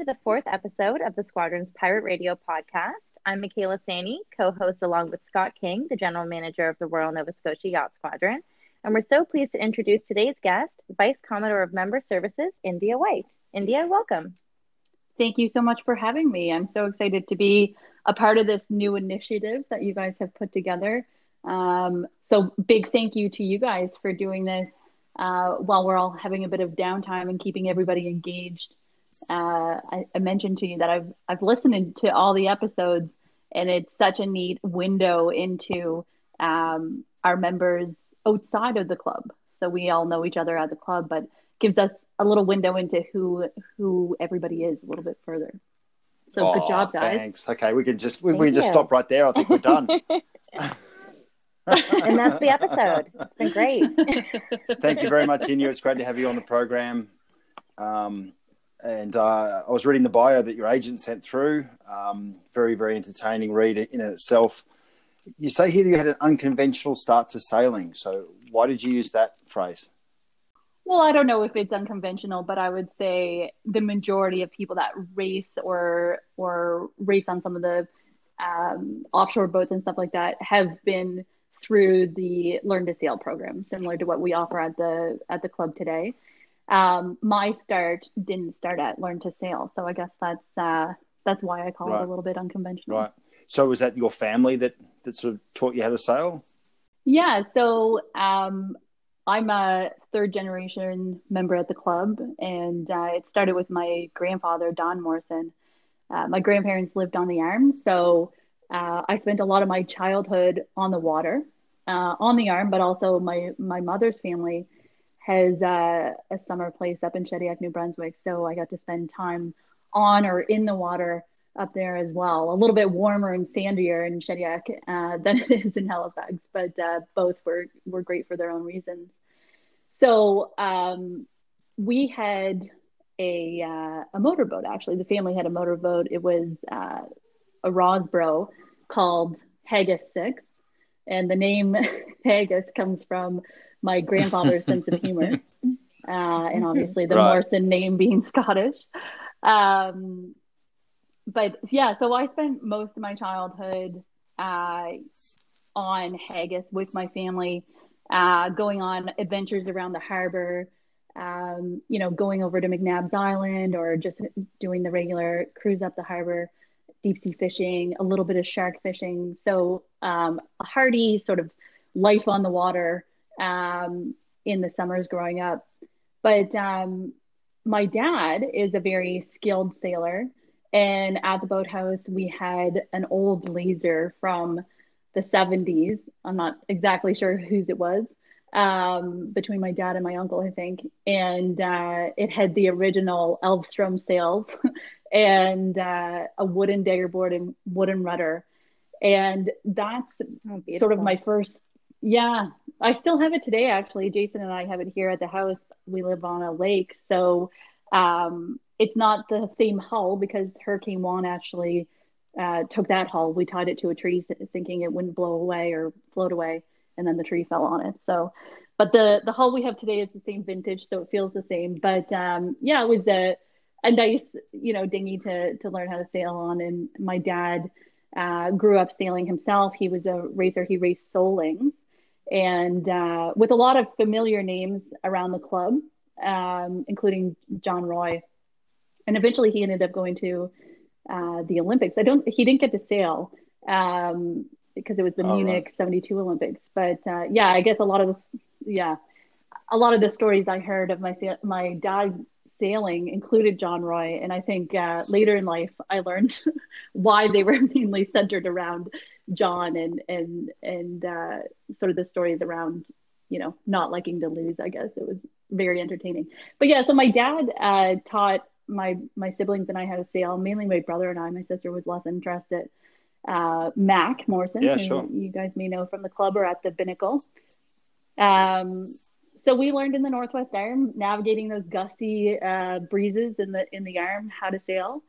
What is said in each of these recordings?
to the fourth episode of the Squadron's Pirate Radio podcast. I'm Michaela Sani, co host along with Scott King, the general manager of the Royal Nova Scotia Yacht Squadron. And we're so pleased to introduce today's guest, Vice Commodore of Member Services, India White. India, welcome. Thank you so much for having me. I'm so excited to be a part of this new initiative that you guys have put together. Um, so, big thank you to you guys for doing this uh, while we're all having a bit of downtime and keeping everybody engaged. Uh, I, I, mentioned to you that I've I've listened to all the episodes, and it's such a neat window into um, our members outside of the club. So we all know each other at the club, but gives us a little window into who who everybody is a little bit further. So oh, good job, guys. Thanks. Okay, we can just we, we can just stop right there. I think we're done. and that's the episode. It's been great. Thank you very much, India. It's great to have you on the program. Um, and uh, I was reading the bio that your agent sent through. Um, very, very entertaining read in itself. You say here that you had an unconventional start to sailing. So, why did you use that phrase? Well, I don't know if it's unconventional, but I would say the majority of people that race or or race on some of the um, offshore boats and stuff like that have been through the Learn to Sail program, similar to what we offer at the at the club today. Um, my start didn't start at Learn to Sail, so I guess that's uh, that's why I call right. it a little bit unconventional. Right. So was that your family that that sort of taught you how to sail? Yeah. So um, I'm a third generation member at the club, and uh, it started with my grandfather, Don Morrison. Uh, my grandparents lived on the arm, so uh, I spent a lot of my childhood on the water, uh, on the arm, but also my my mother's family has uh, a summer place up in Shediac, New Brunswick. So I got to spend time on or in the water up there as well. A little bit warmer and sandier in Shediac uh, than it is in Halifax, but uh, both were were great for their own reasons. So um, we had a uh, a motorboat. Actually, the family had a motorboat. It was uh, a Rosbro called Haggis Six, and the name Haggis comes from my grandfather's sense of humor, uh, and obviously the right. Morrison name being Scottish. Um, but yeah, so I spent most of my childhood uh, on Haggis with my family, uh, going on adventures around the harbor. Um, you know, going over to McNabs Island or just doing the regular cruise up the harbor deep sea fishing, a little bit of shark fishing. So um, a hearty sort of life on the water um, in the summers growing up. But um, my dad is a very skilled sailor. And at the boathouse, we had an old laser from the 70s. I'm not exactly sure whose it was, um, between my dad and my uncle, I think. And uh, it had the original Elvstrom sails and uh, a wooden daggerboard and wooden rudder. And that's oh, sort of my first, yeah, I still have it today, actually. Jason and I have it here at the house. We live on a lake. So um, it's not the same hull because Hurricane Juan actually uh, took that hull. We tied it to a tree thinking it wouldn't blow away or float away and then the tree fell on it. So, but the the hull we have today is the same vintage, so it feels the same. But um, yeah, it was a a nice you know dinghy to to learn how to sail on. And my dad uh, grew up sailing himself. He was a racer. He raced Solings, and uh, with a lot of familiar names around the club, um, including John Roy. And eventually, he ended up going to uh, the Olympics. I don't. He didn't get to sail. Um, because it was the Munich right. 72 Olympics. But uh, yeah, I guess a lot of this, yeah, a lot of the stories I heard of my my dad sailing included John Roy, and I think uh, later in life I learned why they were mainly centered around John and and and uh, sort of the stories around you know not liking to lose. I guess it was very entertaining. But yeah, so my dad uh, taught my my siblings and I how to sail. Mainly my brother and I. My sister was less interested uh, Mac Morrison, yeah, sure. you guys may know from the club or at the Binnacle. Um, so we learned in the Northwest Arm, navigating those gusty uh, breezes in the in the arm, how to sail.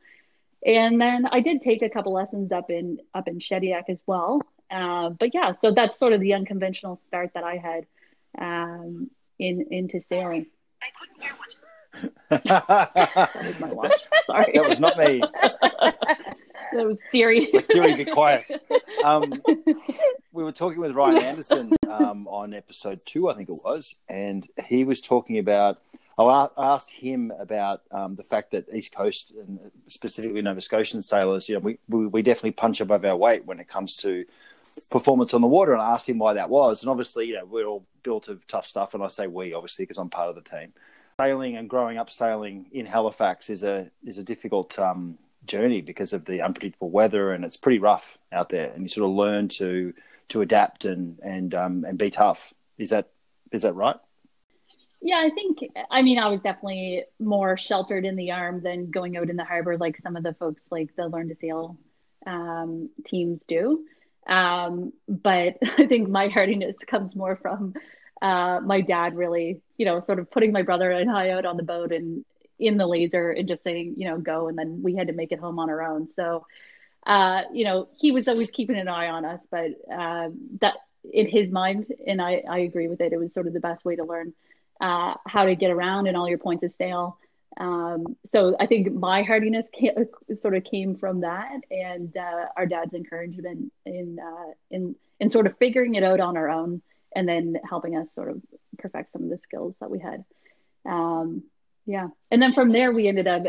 And then I did take a couple lessons up in up in Shediac as well. Uh, but yeah, so that's sort of the unconventional start that I had um, in into sailing. I couldn't hear what. that was my watch. Sorry. That was not me. that was Siri. Like, Siri, be quiet. Um, we were talking with Ryan Anderson um, on episode two, I think it was, and he was talking about. I asked him about um, the fact that East Coast and specifically Nova Scotian sailors, you know, we, we, we definitely punch above our weight when it comes to performance on the water. And I asked him why that was. And obviously, you know, we're all built of tough stuff. And I say we, obviously, because I'm part of the team. Sailing and growing up sailing in Halifax is a is a difficult um, journey because of the unpredictable weather, and it's pretty rough out there. And you sort of learn to to adapt and and um, and be tough. Is that is that right? Yeah, I think. I mean, I was definitely more sheltered in the arm than going out in the harbor, like some of the folks like the Learn to Sail um, teams do. Um, but I think my hardiness comes more from uh, my dad really, you know, sort of putting my brother and I out on the boat and in the laser and just saying, you know, go. And then we had to make it home on our own. So, uh, you know, he was always keeping an eye on us, but uh, that in his mind, and I, I agree with it, it was sort of the best way to learn uh, how to get around and all your points of sail. Um, so I think my hardiness came, sort of came from that, and uh, our dad's encouragement in uh, in in sort of figuring it out on our own, and then helping us sort of perfect some of the skills that we had. Um, yeah, and then from there we ended up.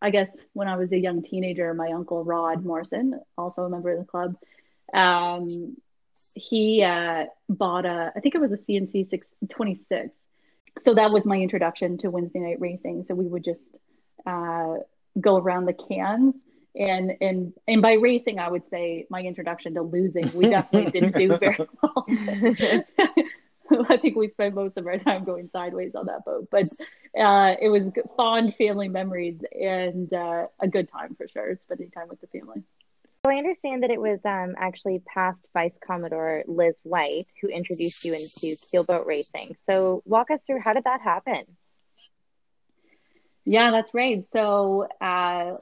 I guess when I was a young teenager, my uncle Rod Morrison, also a member of the club, um, he uh, bought a I think it was a C&C 626 so that was my introduction to Wednesday night racing. So we would just uh, go around the cans and and and by racing, I would say my introduction to losing. We definitely didn't do very well. I think we spent most of our time going sideways on that boat, but uh, it was fond family memories and uh, a good time for sure, spending time with the family. So I understand that it was um, actually past Vice Commodore Liz White who introduced you into keelboat racing. So walk us through how did that happen? Yeah, that's right. So uh,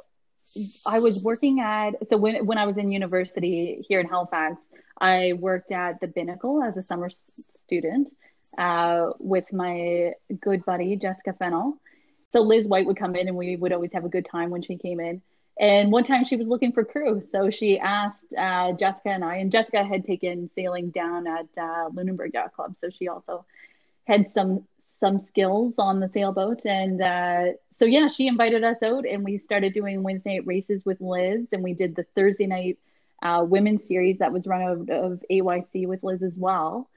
I was working at so when when I was in university here in Halifax, I worked at the Binnacle as a summer student uh, with my good buddy Jessica Fennell. So Liz White would come in, and we would always have a good time when she came in. And one time she was looking for crew. So she asked uh, Jessica and I, and Jessica had taken sailing down at uh, Lunenburg Yacht Club. So she also had some some skills on the sailboat. And uh, so, yeah, she invited us out and we started doing Wednesday night races with Liz. And we did the Thursday night uh, women's series that was run out of AYC with Liz as well.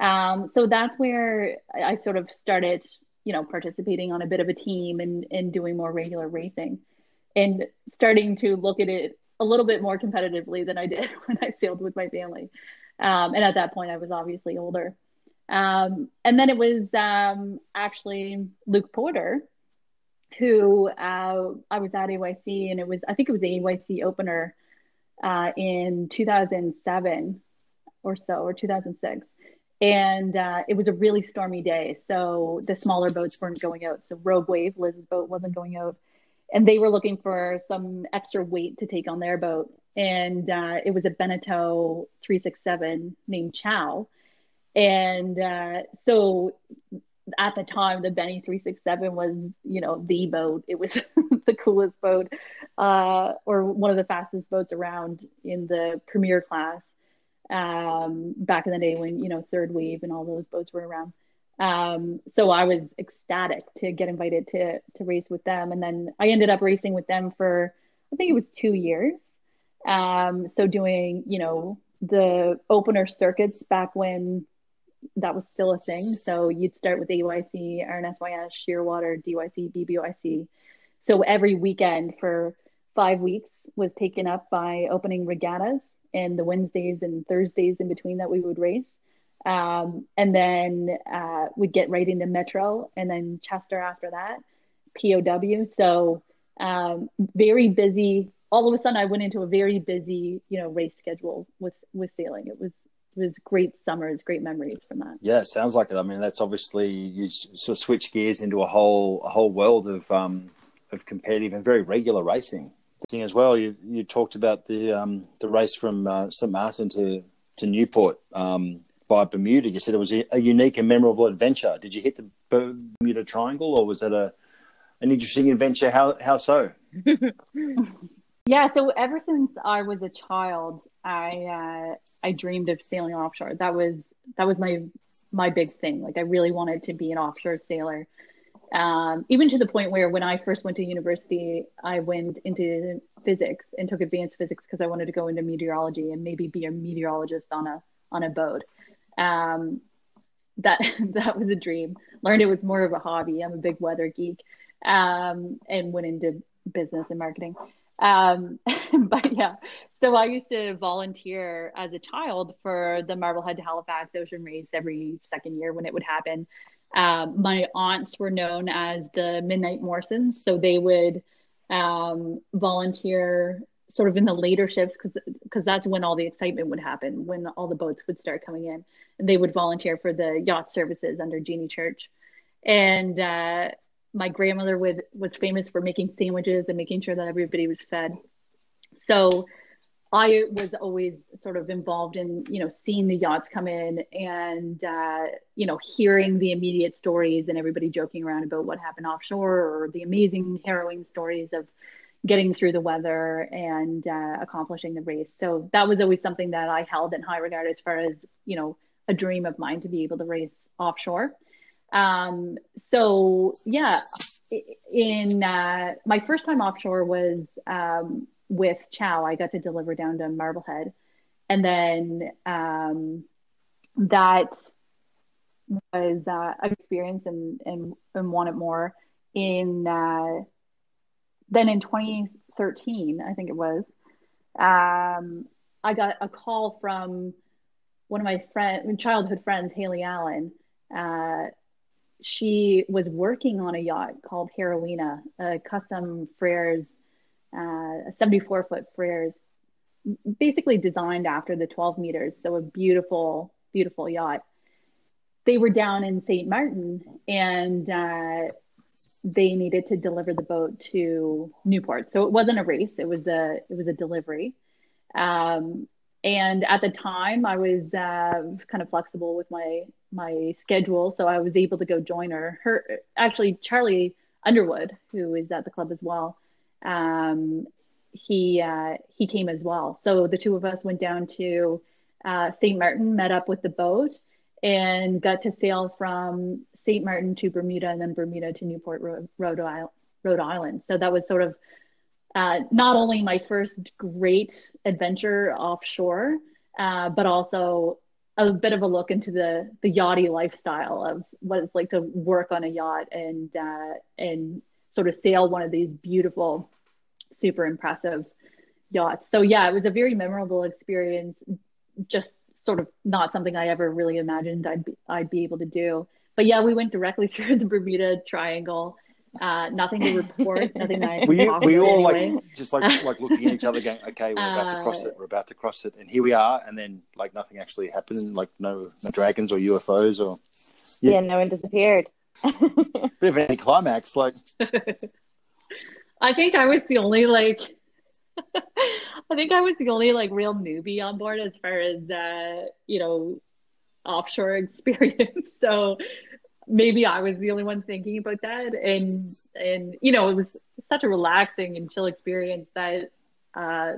Um, so that's where I sort of started, you know, participating on a bit of a team and, and doing more regular racing and starting to look at it a little bit more competitively than I did when I sailed with my family. Um, and at that point, I was obviously older. Um, and then it was um, actually Luke Porter, who uh, I was at AYC, and it was I think it was the AYC opener uh, in 2007 or so, or 2006. And uh, it was a really stormy day, so the smaller boats weren't going out. So Rogue Wave, Liz's boat, wasn't going out and they were looking for some extra weight to take on their boat. And uh, it was a Beneteau 367 named Chow. And uh, so at the time, the Benny 367 was, you know, the boat. It was the coolest boat uh, or one of the fastest boats around in the premier class um, back in the day when, you know, Third Wave and all those boats were around. Um, so I was ecstatic to get invited to to race with them, and then I ended up racing with them for I think it was two years. Um, so doing you know the opener circuits back when that was still a thing. So you'd start with AYC, RNSYS, Shearwater, DYC, BBYC. So every weekend for five weeks was taken up by opening regattas, and the Wednesdays and Thursdays in between that we would race. Um, and then uh, we'd get right into Metro and then Chester after that, POW. So um, very busy. All of a sudden, I went into a very busy, you know, race schedule with with sailing. It was it was great summers, great memories from that. Yeah, sounds like it. I mean, that's obviously you sort of switch gears into a whole a whole world of um, of competitive and very regular racing. Thing As well, you you talked about the um, the race from uh, St Martin to to Newport. Um, by Bermuda. You said it was a, a unique and memorable adventure. Did you hit the Bermuda Triangle, or was that a an interesting adventure? How how so? yeah, so ever since I was a child, I uh, I dreamed of sailing offshore. That was that was my my big thing. Like I really wanted to be an offshore sailor. Um, even to the point where when I first went to university, I went into physics and took advanced physics because I wanted to go into meteorology and maybe be a meteorologist on a on a boat. Um, that that was a dream. Learned it was more of a hobby. I'm a big weather geek, um, and went into business and marketing. Um, but yeah, so I used to volunteer as a child for the Marblehead to Halifax Ocean Race every second year when it would happen. Um, my aunts were known as the Midnight Morrisons, so they would um, volunteer sort of in the later shifts because because that's when all the excitement would happen when all the boats would start coming in. And they would volunteer for the yacht services under Jeannie Church. And uh, my grandmother would was famous for making sandwiches and making sure that everybody was fed. So I was always sort of involved in, you know, seeing the yachts come in and, uh, you know, hearing the immediate stories and everybody joking around about what happened offshore or the amazing, harrowing stories of getting through the weather and uh, accomplishing the race. So that was always something that I held in high regard as far as, you know, a dream of mine to be able to race offshore. Um, so, yeah, in uh, my first time offshore was um, with Chow, I got to deliver down to Marblehead. And then um, that was uh, experience and, and, and wanted more. In uh, then in 2013, I think it was, um, I got a call from one of my friend, childhood friends, Haley Allen. Uh, she was working on a yacht called Heroina, a custom Frers uh, 74 foot Frers, basically designed after the 12 meters. So a beautiful, beautiful yacht. They were down in St. Martin and uh, they needed to deliver the boat to Newport. So it wasn't a race; it was a it was a delivery. Um, and at the time, I was uh, kind of flexible with my my schedule, so I was able to go join her. Her actually, Charlie Underwood, who is at the club as well, um, he uh, he came as well. So the two of us went down to uh, St. Martin, met up with the boat, and got to sail from St. Martin to Bermuda, and then Bermuda to Newport, Rhode, Island. Rhode Island. So that was sort of uh, not only my first great adventure offshore, uh, but also a bit of a look into the the yachty lifestyle of what it's like to work on a yacht and uh, and sort of sail one of these beautiful, super impressive yachts. So yeah, it was a very memorable experience. Just sort of not something I ever really imagined I'd be I'd be able to do. But yeah, we went directly through the Bermuda Triangle. Uh, nothing to report. nothing that we we all anyway. like just like like looking at each other, going, "Okay, we're about to cross it. We're about to cross it," and here we are. And then like nothing actually happened. Like no no dragons or UFOs or yeah, yeah no one disappeared. Bit of an climax, like. I think I was the only like. I think I was the only like real newbie on board as far as uh, you know offshore experience. so maybe I was the only one thinking about that, and and you know it was such a relaxing and chill experience that uh,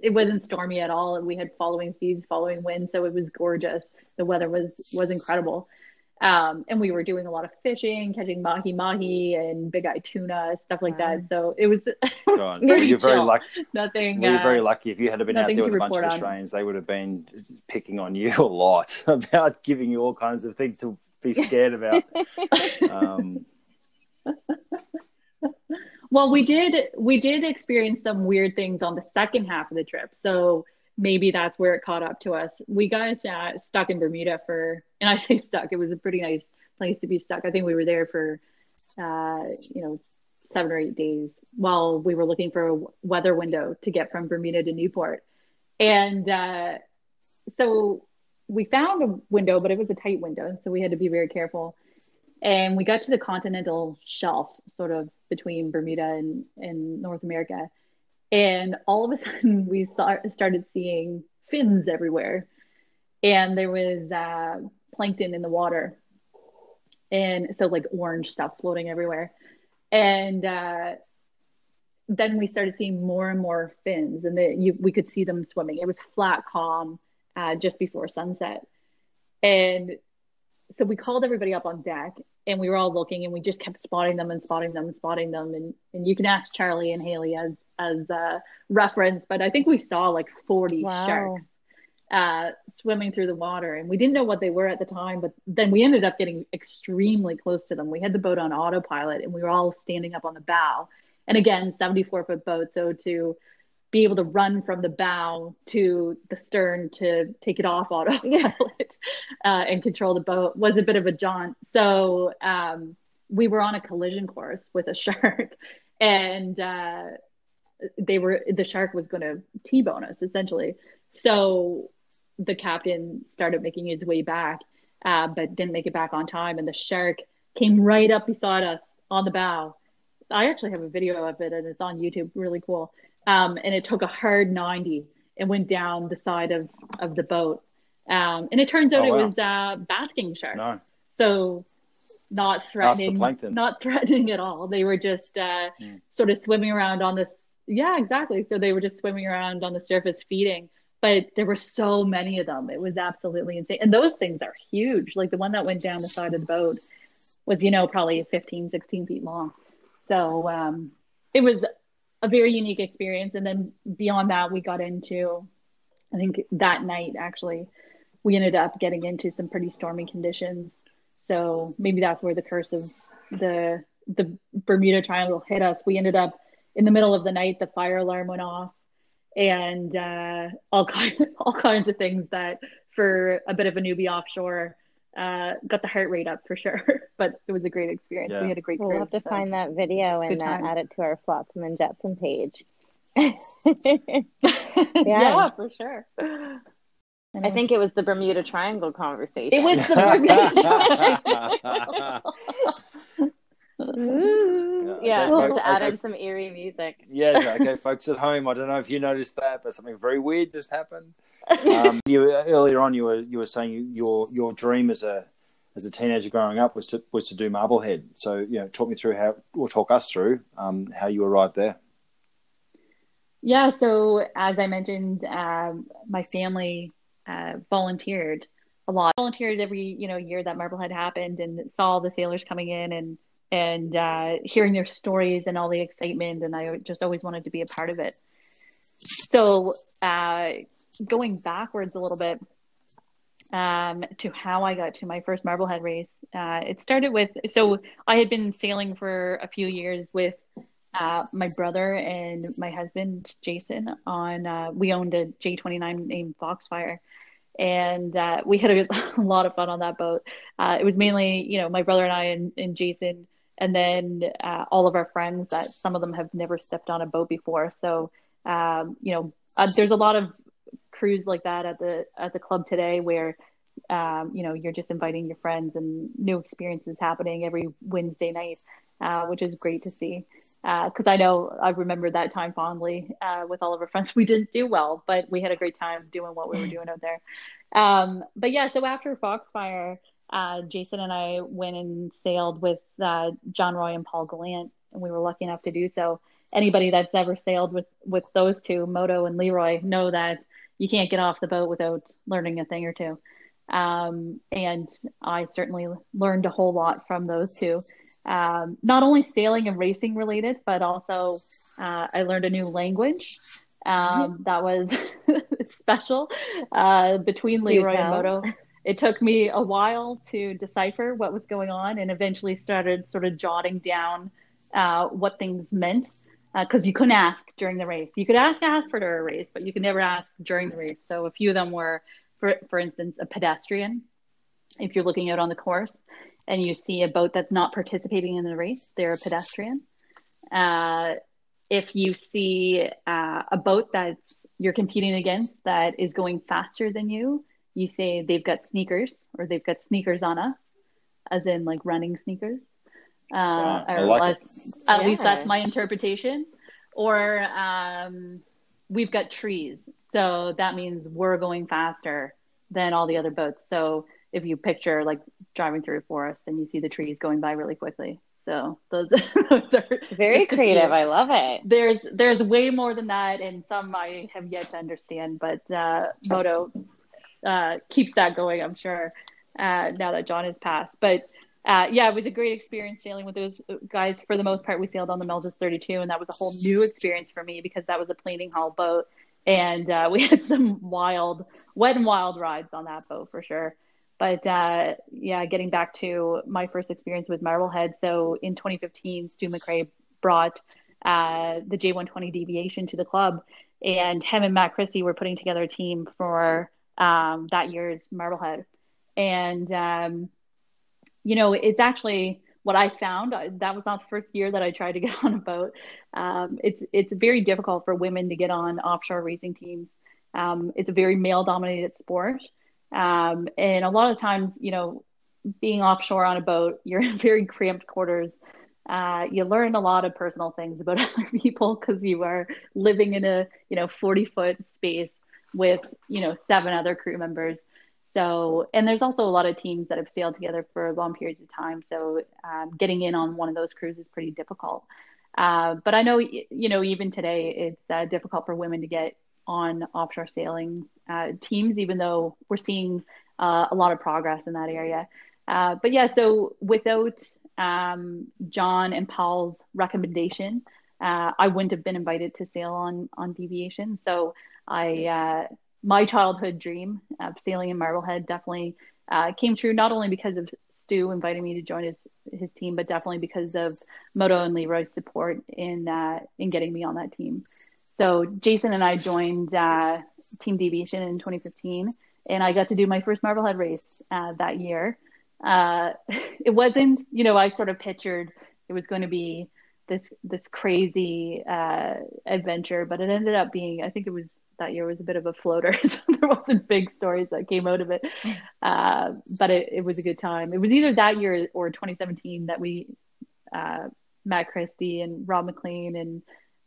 it wasn't stormy at all. We had following seas, following winds, so it was gorgeous. The weather was was incredible. Um, and we were doing a lot of fishing, catching mahi mahi and big eye tuna, stuff like that. So it was. well, you're very lucky. Nothing. Well, you're uh, very lucky. If you had been out there with a bunch of Australians, on. they would have been picking on you a lot about giving you all kinds of things to be scared about. um, well, we did we did experience some weird things on the second half of the trip. So maybe that's where it caught up to us. We got uh, stuck in Bermuda for, and I say stuck, it was a pretty nice place to be stuck. I think we were there for, uh, you know, seven or eight days while we were looking for a weather window to get from Bermuda to Newport. And uh, so we found a window, but it was a tight window. So we had to be very careful. And we got to the continental shelf, sort of between Bermuda and, and North America and all of a sudden we started seeing fins everywhere. And there was uh, plankton in the water, and so like orange stuff floating everywhere, and uh, then we started seeing more and more fins, and the, you, we could see them swimming. It was flat calm uh, just before sunset, and so we called everybody up on deck and we were all looking and we just kept spotting them and spotting them and spotting them. And, and you can ask charlie and haley as as a reference but i think we saw like 40 wow. sharks uh, swimming through the water and we didn't know what they were at the time but then we ended up getting extremely close to them we had the boat on autopilot and we were all standing up on the bow and again 74 foot boat so to be able to run from the bow to the stern to take it off autopilot uh, and control the boat was a bit of a jaunt. So um, we were on a collision course with a shark, and uh, they were the shark was going to t-bone us essentially. So the captain started making his way back, uh, but didn't make it back on time, and the shark came right up beside us on the bow. I actually have a video of it, and it's on YouTube. Really cool um, and it took a hard 90 and went down the side of, of the boat. Um, and it turns out oh, wow. it was a uh, basking shark. No. So not threatening, not threatening at all. They were just uh, mm. sort of swimming around on this. Yeah, exactly. So they were just swimming around on the surface feeding, but there were so many of them. It was absolutely insane. And those things are huge. Like the one that went down the side of the boat was, you know, probably 15, 16 feet long. So um, it was a very unique experience. And then beyond that, we got into, I think that night actually, we ended up getting into some pretty stormy conditions. So maybe that's where the curse of the the Bermuda Triangle hit us. We ended up in the middle of the night, the fire alarm went off, and uh, all kind all kinds of things that for a bit of a newbie offshore uh, got the heart rate up for sure. but it was a great experience. Yeah. We had a great. We'll cruise, have to so. find that video and uh, add it to our Flotsam and Jetsam page. yeah. yeah, for sure. I think it was the Bermuda Triangle conversation. It was the Bermuda Triangle. Ooh, yeah, have to add okay. in some eerie music. Yeah, okay, folks at home. I don't know if you noticed that, but something very weird just happened. Um, you earlier on, you were you were saying your your dream as a as a teenager growing up was to was to do Marblehead. So you know, talk me through how, or talk us through um, how you arrived there. Yeah, so as I mentioned, um, my family uh, volunteered a lot. Volunteered every you know year that Marblehead happened, and saw the sailors coming in and and uh, hearing their stories and all the excitement, and I just always wanted to be a part of it. So uh, going backwards a little bit um, to how I got to my first Marblehead race, uh, it started with so I had been sailing for a few years with uh, my brother and my husband Jason on uh, we owned a J29 named Foxfire and uh, we had a, a, lot of fun on that boat. Uh, it was mainly, you know, my brother and I and, and Jason, and then uh, all of our friends that some of them have never stepped on a boat before. So, um, you know, uh, there's a lot of crews like that at the at the club today where um, you know you're just inviting your friends and new experiences happening every Wednesday night, uh, which is great to see. Because uh, I know I remember that time fondly uh, with all of our friends. We didn't do well, but we had a great time doing what we were doing out there. Um, but yeah, so after Foxfire, uh, Jason and I went and sailed with uh, John Roy and Paul Gallant, and we were lucky enough to do so. Anybody that's ever sailed with with those two, Moto and Leroy, know that you can't get off the boat without learning a thing or two. Um, and I certainly learned a whole lot from those two. Um, not only sailing and racing related, but also uh, I learned a new language um, mm-hmm. that was special uh, between Leroy and Moto. It took me a while to decipher what was going on and eventually started sort of jotting down uh, what things meant because uh, you couldn't ask during the race. You could ask after a race, but you could never ask during the race. So a few of them were, for for instance, a pedestrian. If you're looking out on the course and you see a boat that's not participating in the race, they're a pedestrian. Uh, if you see uh, a boat that you're competing against that is going faster than you, you say they've got sneakers or they've got sneakers on us, as in like running sneakers. Uh, or like at least that's my interpretation. Or um, we've got trees, so that means we're going faster than all the other boats. So if you picture like driving through a forest and you see the trees going by really quickly. So those, those are very creative. I love it. There's there's way more than that, and some I have yet to understand. But uh, Moto uh, keeps that going, I'm sure. Uh, now that John has passed, but uh, yeah, it was a great experience sailing with those guys. For the most part, we sailed on the Melges 32, and that was a whole new experience for me because that was a planing hull boat, and uh, we had some wild, wet and wild rides on that boat for sure. But uh, yeah, getting back to my first experience with Marblehead. So in 2015, Stu McRae brought uh, the J120 deviation to the club, and him and Matt Christie were putting together a team for um, that year's Marblehead. And, um, you know, it's actually what I found. That was not the first year that I tried to get on a boat. Um, it's, it's very difficult for women to get on offshore racing teams. Um, it's a very male dominated sport. Um, and a lot of times, you know, being offshore on a boat, you're in very cramped quarters. Uh, you learn a lot of personal things about other people because you are living in a you know 40 foot space with you know seven other crew members. So and there's also a lot of teams that have sailed together for long periods of time. So um, getting in on one of those crews is pretty difficult. Uh, but i know you know even today it's uh, difficult for women to get on offshore sailing uh, teams even though we're seeing uh, a lot of progress in that area. Uh, but yeah so without um, john and paul's recommendation uh, I wouldn't have been invited to sail on on deviation. So I uh, my childhood dream of sailing in Marblehead definitely uh, came true. Not only because of Stu inviting me to join his his team, but definitely because of Moto and Leroy's support in uh, in getting me on that team. So Jason and I joined uh, Team Deviation in 2015, and I got to do my first Marblehead race uh, that year. Uh, it wasn't, you know, I sort of pictured it was going to be this this crazy uh, adventure, but it ended up being, I think it was that year was a bit of a floater. so there wasn't big stories that came out of it. Uh, but it, it, was a good time. It was either that year or 2017 that we, uh, Matt Christie and Rob McLean and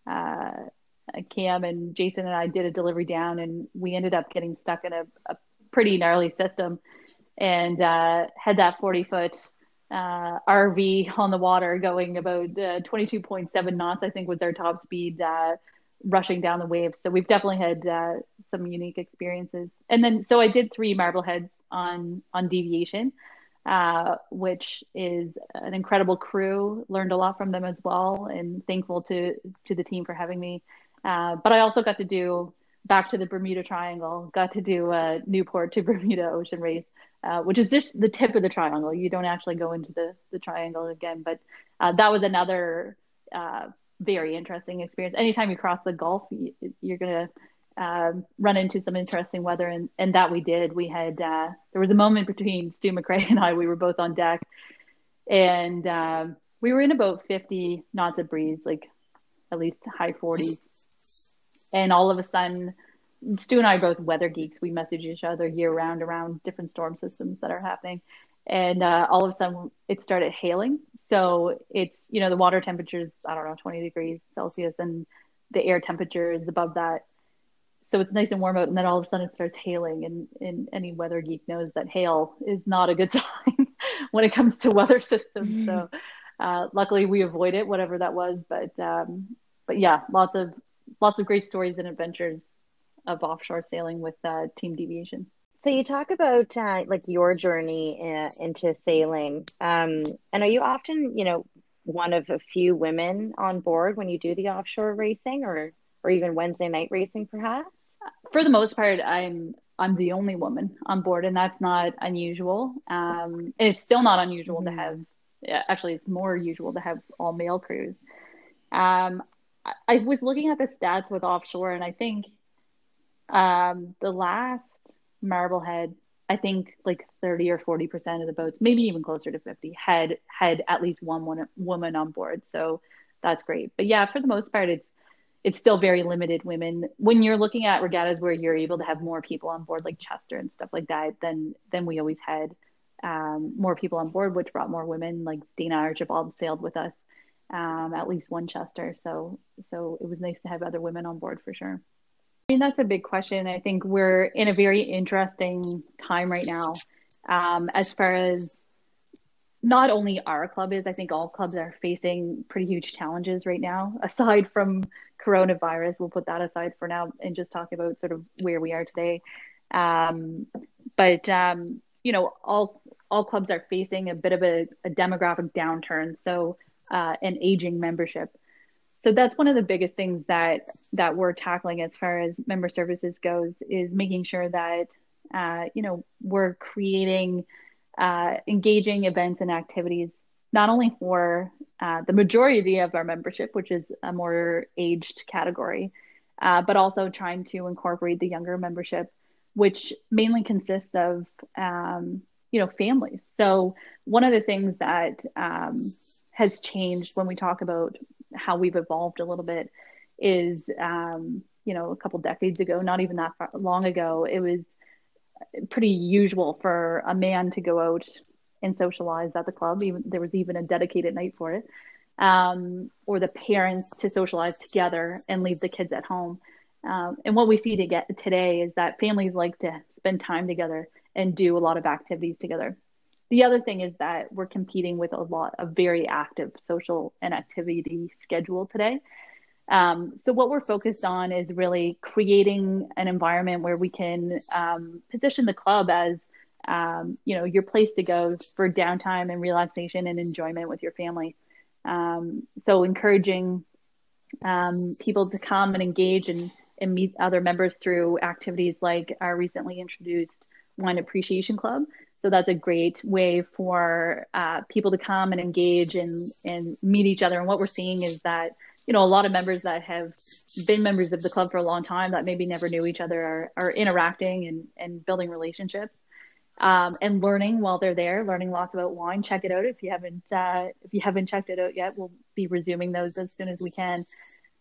uh, Cam and Jason and I did a delivery down and we ended up getting stuck in a, a pretty gnarly system and uh, had that 40 foot uh, RV on the water going about uh, 22.7 knots, I think was our top speed uh, rushing down the waves. So we've definitely had uh, some unique experiences. And then, so I did three Marbleheads on on Deviation, uh, which is an incredible crew. Learned a lot from them as well, and thankful to to the team for having me. Uh, but I also got to do back to the Bermuda Triangle. Got to do a Newport to Bermuda Ocean Race. Uh, which is just the tip of the triangle. You don't actually go into the, the triangle again, but uh, that was another uh, very interesting experience. Anytime you cross the Gulf, you, are going to um, run into some interesting weather, and, and that we did. We had uh, there was a moment between Stu McRae and I. We were both on deck, and um, we were in about 50 knots of breeze, like at least high 40s. And all of a sudden, Stu and I are both weather geeks. We message each other year round around different storm systems that are happening. And uh, all of a sudden, it started hailing so it's, you know, the water temperature is, I don't know, 20 degrees Celsius and the air temperature is above that. So it's nice and warm out. And then all of a sudden it starts hailing. And, and any weather geek knows that hail is not a good sign when it comes to weather systems. Mm-hmm. So uh, luckily we avoid it, whatever that was. But, um, but yeah, lots of, lots of great stories and adventures of offshore sailing with uh, Team Deviation. So you talk about uh, like your journey uh, into sailing, um, and are you often, you know, one of a few women on board when you do the offshore racing, or or even Wednesday night racing, perhaps? For the most part, I'm I'm the only woman on board, and that's not unusual. Um, it's still not unusual mm-hmm. to have. Actually, it's more usual to have all male crews. Um, I, I was looking at the stats with offshore, and I think um, the last Marblehead, I think like 30 or 40% of the boats, maybe even closer to 50, had had at least one, woman on board. So that's great. But yeah, for the most part, it's it's still very limited women. When you're looking at regattas where you're able to have more people on board, like Chester and stuff like that, then then we always had um, more people on board, which brought more women. Like Dana Archibald sailed with us, um, at least one Chester. So so it was nice to have other women on board for sure mean, that's a big question. I think we're in a very interesting time right now um, as far as not only our club is, I think all clubs are facing pretty huge challenges right now, aside from coronavirus. We'll put that aside for now and just talk about sort of where we are today. Um, but, um, you know, all, all clubs are facing a bit of a, a demographic downturn. So, uh, an aging membership so that's one of the biggest things that that we're tackling as far as member services goes is making sure that uh, you know we're creating uh, engaging events and activities not only for uh, the majority of our membership which is a more aged category uh, but also trying to incorporate the younger membership which mainly consists of um, you know families. So one of the things that um, has changed when we talk about how we've evolved a little bit is um, you know a couple decades ago not even that far, long ago it was pretty usual for a man to go out and socialize at the club. Even there was even a dedicated night for it. Um, or the parents to socialize together and leave the kids at home. Um, and what we see to get today is that families like to spend time together and do a lot of activities together the other thing is that we're competing with a lot of very active social and activity schedule today. Um, so what we're focused on is really creating an environment where we can um, position the club as um, you know your place to go for downtime and relaxation and enjoyment with your family. Um, so encouraging um, people to come and engage and, and meet other members through activities like our recently introduced Wine Appreciation Club, so that's a great way for uh, people to come and engage and, and meet each other. And what we're seeing is that, you know, a lot of members that have been members of the club for a long time that maybe never knew each other are, are interacting and, and building relationships. Um, and learning while they're there, learning lots about wine. Check it out if you haven't uh, if you haven't checked it out yet. We'll be resuming those as soon as we can.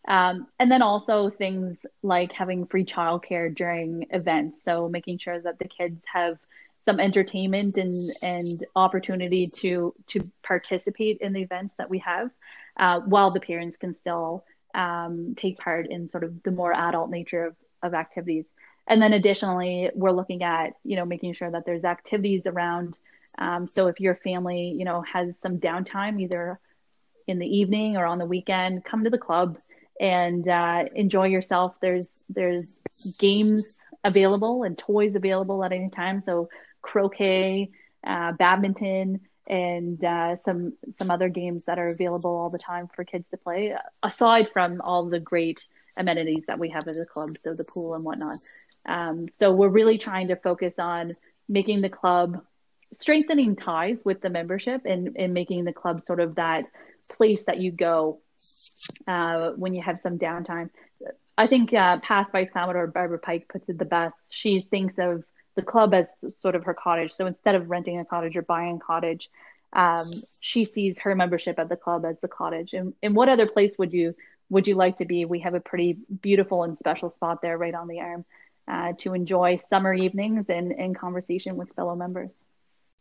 Um, and then also things like having free childcare during events. So making sure that the kids have some entertainment and and opportunity to to participate in the events that we have, uh, while the parents can still um, take part in sort of the more adult nature of, of activities. And then additionally, we're looking at you know making sure that there's activities around. Um, so if your family you know has some downtime, either in the evening or on the weekend, come to the club and uh, enjoy yourself. There's there's games available and toys available at any time. So croquet, uh, badminton, and uh, some some other games that are available all the time for kids to play. Aside from all the great amenities that we have at the club, so the pool and whatnot. Um, so we're really trying to focus on making the club strengthening ties with the membership and, and making the club sort of that place that you go uh, when you have some downtime. I think uh, past Vice Commodore Barbara Pike puts it the best. She thinks of the club as sort of her cottage. So instead of renting a cottage or buying a cottage, um, she sees her membership at the club as the cottage. And in what other place would you would you like to be? We have a pretty beautiful and special spot there, right on the arm, uh, to enjoy summer evenings and in conversation with fellow members.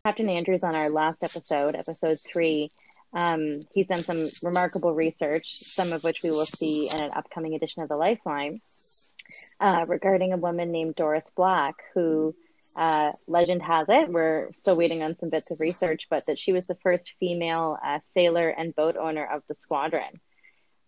Captain Andrews on our last episode, episode three. Um, he's done some remarkable research, some of which we will see in an upcoming edition of the Lifeline uh, regarding a woman named Doris Black, who uh, legend has it, we're still waiting on some bits of research, but that she was the first female uh, sailor and boat owner of the squadron.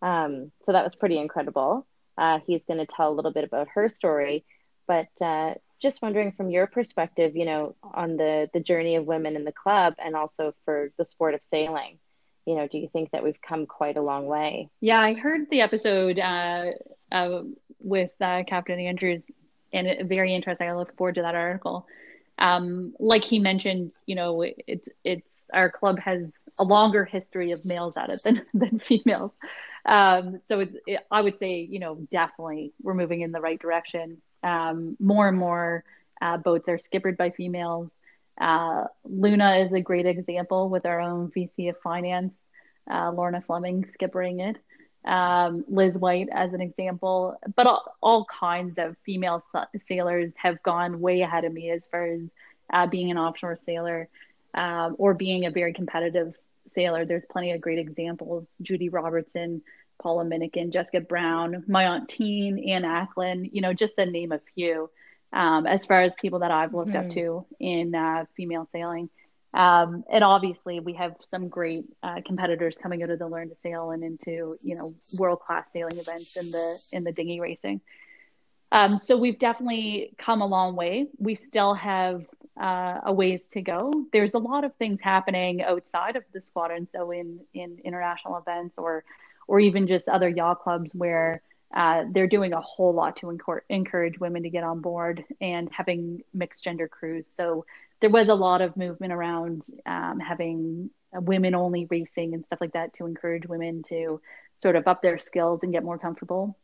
Um, so that was pretty incredible. Uh, he's going to tell a little bit about her story, but uh, just wondering from your perspective, you know, on the the journey of women in the club and also for the sport of sailing you know, do you think that we've come quite a long way? Yeah, I heard the episode uh, uh, with Captain Andrews, and it, very interesting. I look forward to that article. Um, like he mentioned, you know, it's it's our club has a longer history of males at it than than females. Um, so it, I would say, you know, definitely we're moving in the right direction. Um, more and more uh, boats are skippered by females. Uh, Luna is a great example with our own VC of finance, uh, Lorna Fleming skippering it. Um, Liz White as an example, but all, all kinds of female sailors have gone way ahead of me as far as uh, being an offshore sailor um, or being a very competitive sailor. There's plenty of great examples. Judy Robertson, Paula Minikin, Jessica Brown, my aunt Teen, Ann Acklin. you know, just to name a few. Um, as far as people that I've looked mm-hmm. up to in uh, female sailing. Um, and obviously, we have some great uh, competitors coming out of the Learn to Sail and into you know world class sailing events in the in the dinghy racing. Um, so we've definitely come a long way. We still have uh, a ways to go. There's a lot of things happening outside of the squadron, so in in international events or or even just other yacht clubs where uh, they're doing a whole lot to encourage women to get on board and having mixed gender crews. So there was a lot of movement around um, having women only racing and stuff like that to encourage women to sort of up their skills and get more comfortable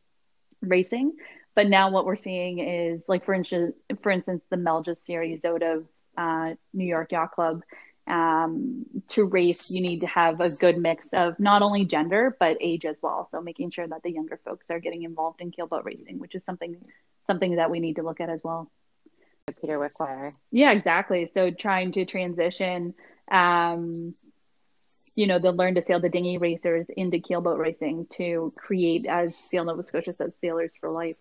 racing. But now what we're seeing is like for instance, for instance, the Melges series out of uh, New York Yacht Club. Um, to race, you need to have a good mix of not only gender but age as well. So making sure that the younger folks are getting involved in keelboat racing, which is something something that we need to look at as well. Peter Wickwire. Yeah, exactly. So trying to transition um, you know, the learn to sail the dinghy racers into keelboat racing to create, as Sail Nova Scotia says, Sailors for Life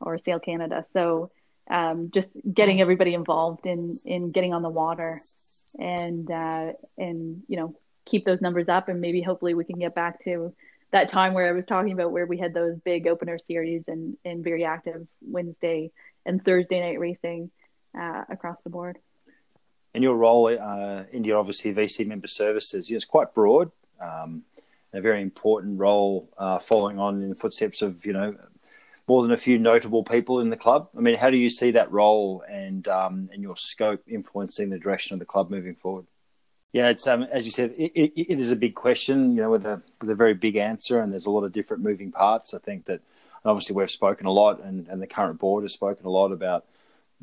or Sail Canada. So um, just getting everybody involved in in getting on the water and uh, and you know keep those numbers up and maybe hopefully we can get back to that time where I was talking about where we had those big opener series and and very active Wednesday and Thursday night racing uh, across the board and your role uh, in your obviously VC member services, you know, it's quite broad, um, a very important role uh, following on in the footsteps of you know more than a few notable people in the club. I mean, how do you see that role and um, and your scope influencing the direction of the club moving forward? Yeah, it's um, as you said, it, it, it is a big question, you know, with a with a very big answer, and there's a lot of different moving parts. I think that obviously we've spoken a lot, and, and the current board has spoken a lot about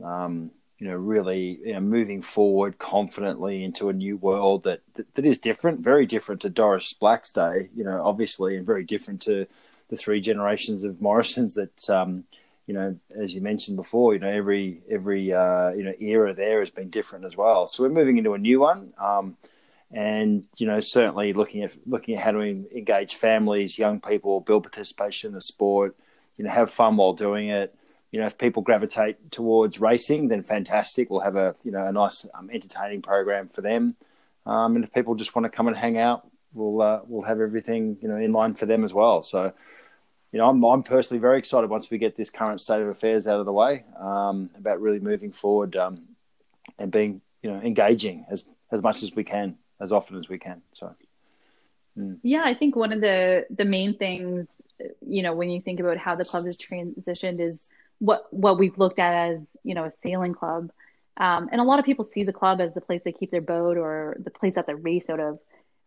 um, you know, really you know, moving forward confidently into a new world that, that, that is different, very different to Doris Black's day, you know, obviously, and very different to the three generations of Morrisons that, um, you know, as you mentioned before, you know, every every uh, you know era there has been different as well. So we're moving into a new one, um, and you know, certainly looking at looking at how to engage families, young people, build participation in the sport, you know, have fun while doing it you know, if people gravitate towards racing, then fantastic. We'll have a you know a nice um, entertaining program for them. Um, and if people just want to come and hang out, we'll uh, we'll have everything you know in line for them as well. So, you know, I'm I'm personally very excited once we get this current state of affairs out of the way um, about really moving forward um, and being you know engaging as as much as we can, as often as we can. So. Mm. Yeah, I think one of the the main things, you know, when you think about how the club has transitioned is what what we've looked at as you know a sailing club. Um, and a lot of people see the club as the place they keep their boat or the place that they race out of.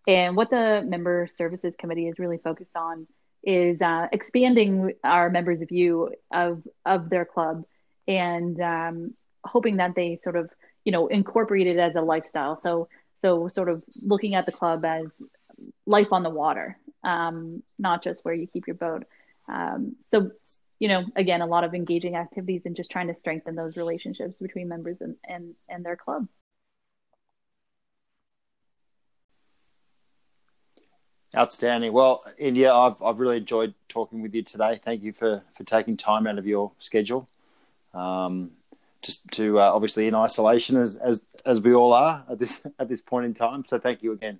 And what the member services committee is really focused on is uh, expanding our members' view of of their club and um, hoping that they sort of you know incorporate it as a lifestyle. So so sort of looking at the club as life on the water um, not just where you keep your boat. Um, so you know, again, a lot of engaging activities and just trying to strengthen those relationships between members and, and, and their club. Outstanding. Well, India, I've, I've really enjoyed talking with you today. Thank you for, for taking time out of your schedule. Um, just to uh, obviously in isolation as, as as we all are at this at this point in time. So thank you again.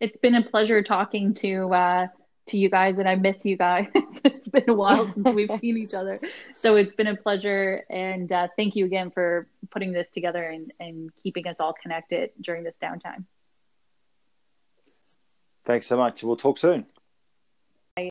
It's been a pleasure talking to uh, to you guys and I miss you guys. it's been a while since we've seen each other. So it's been a pleasure. And uh, thank you again for putting this together and, and keeping us all connected during this downtime. Thanks so much. We'll talk soon.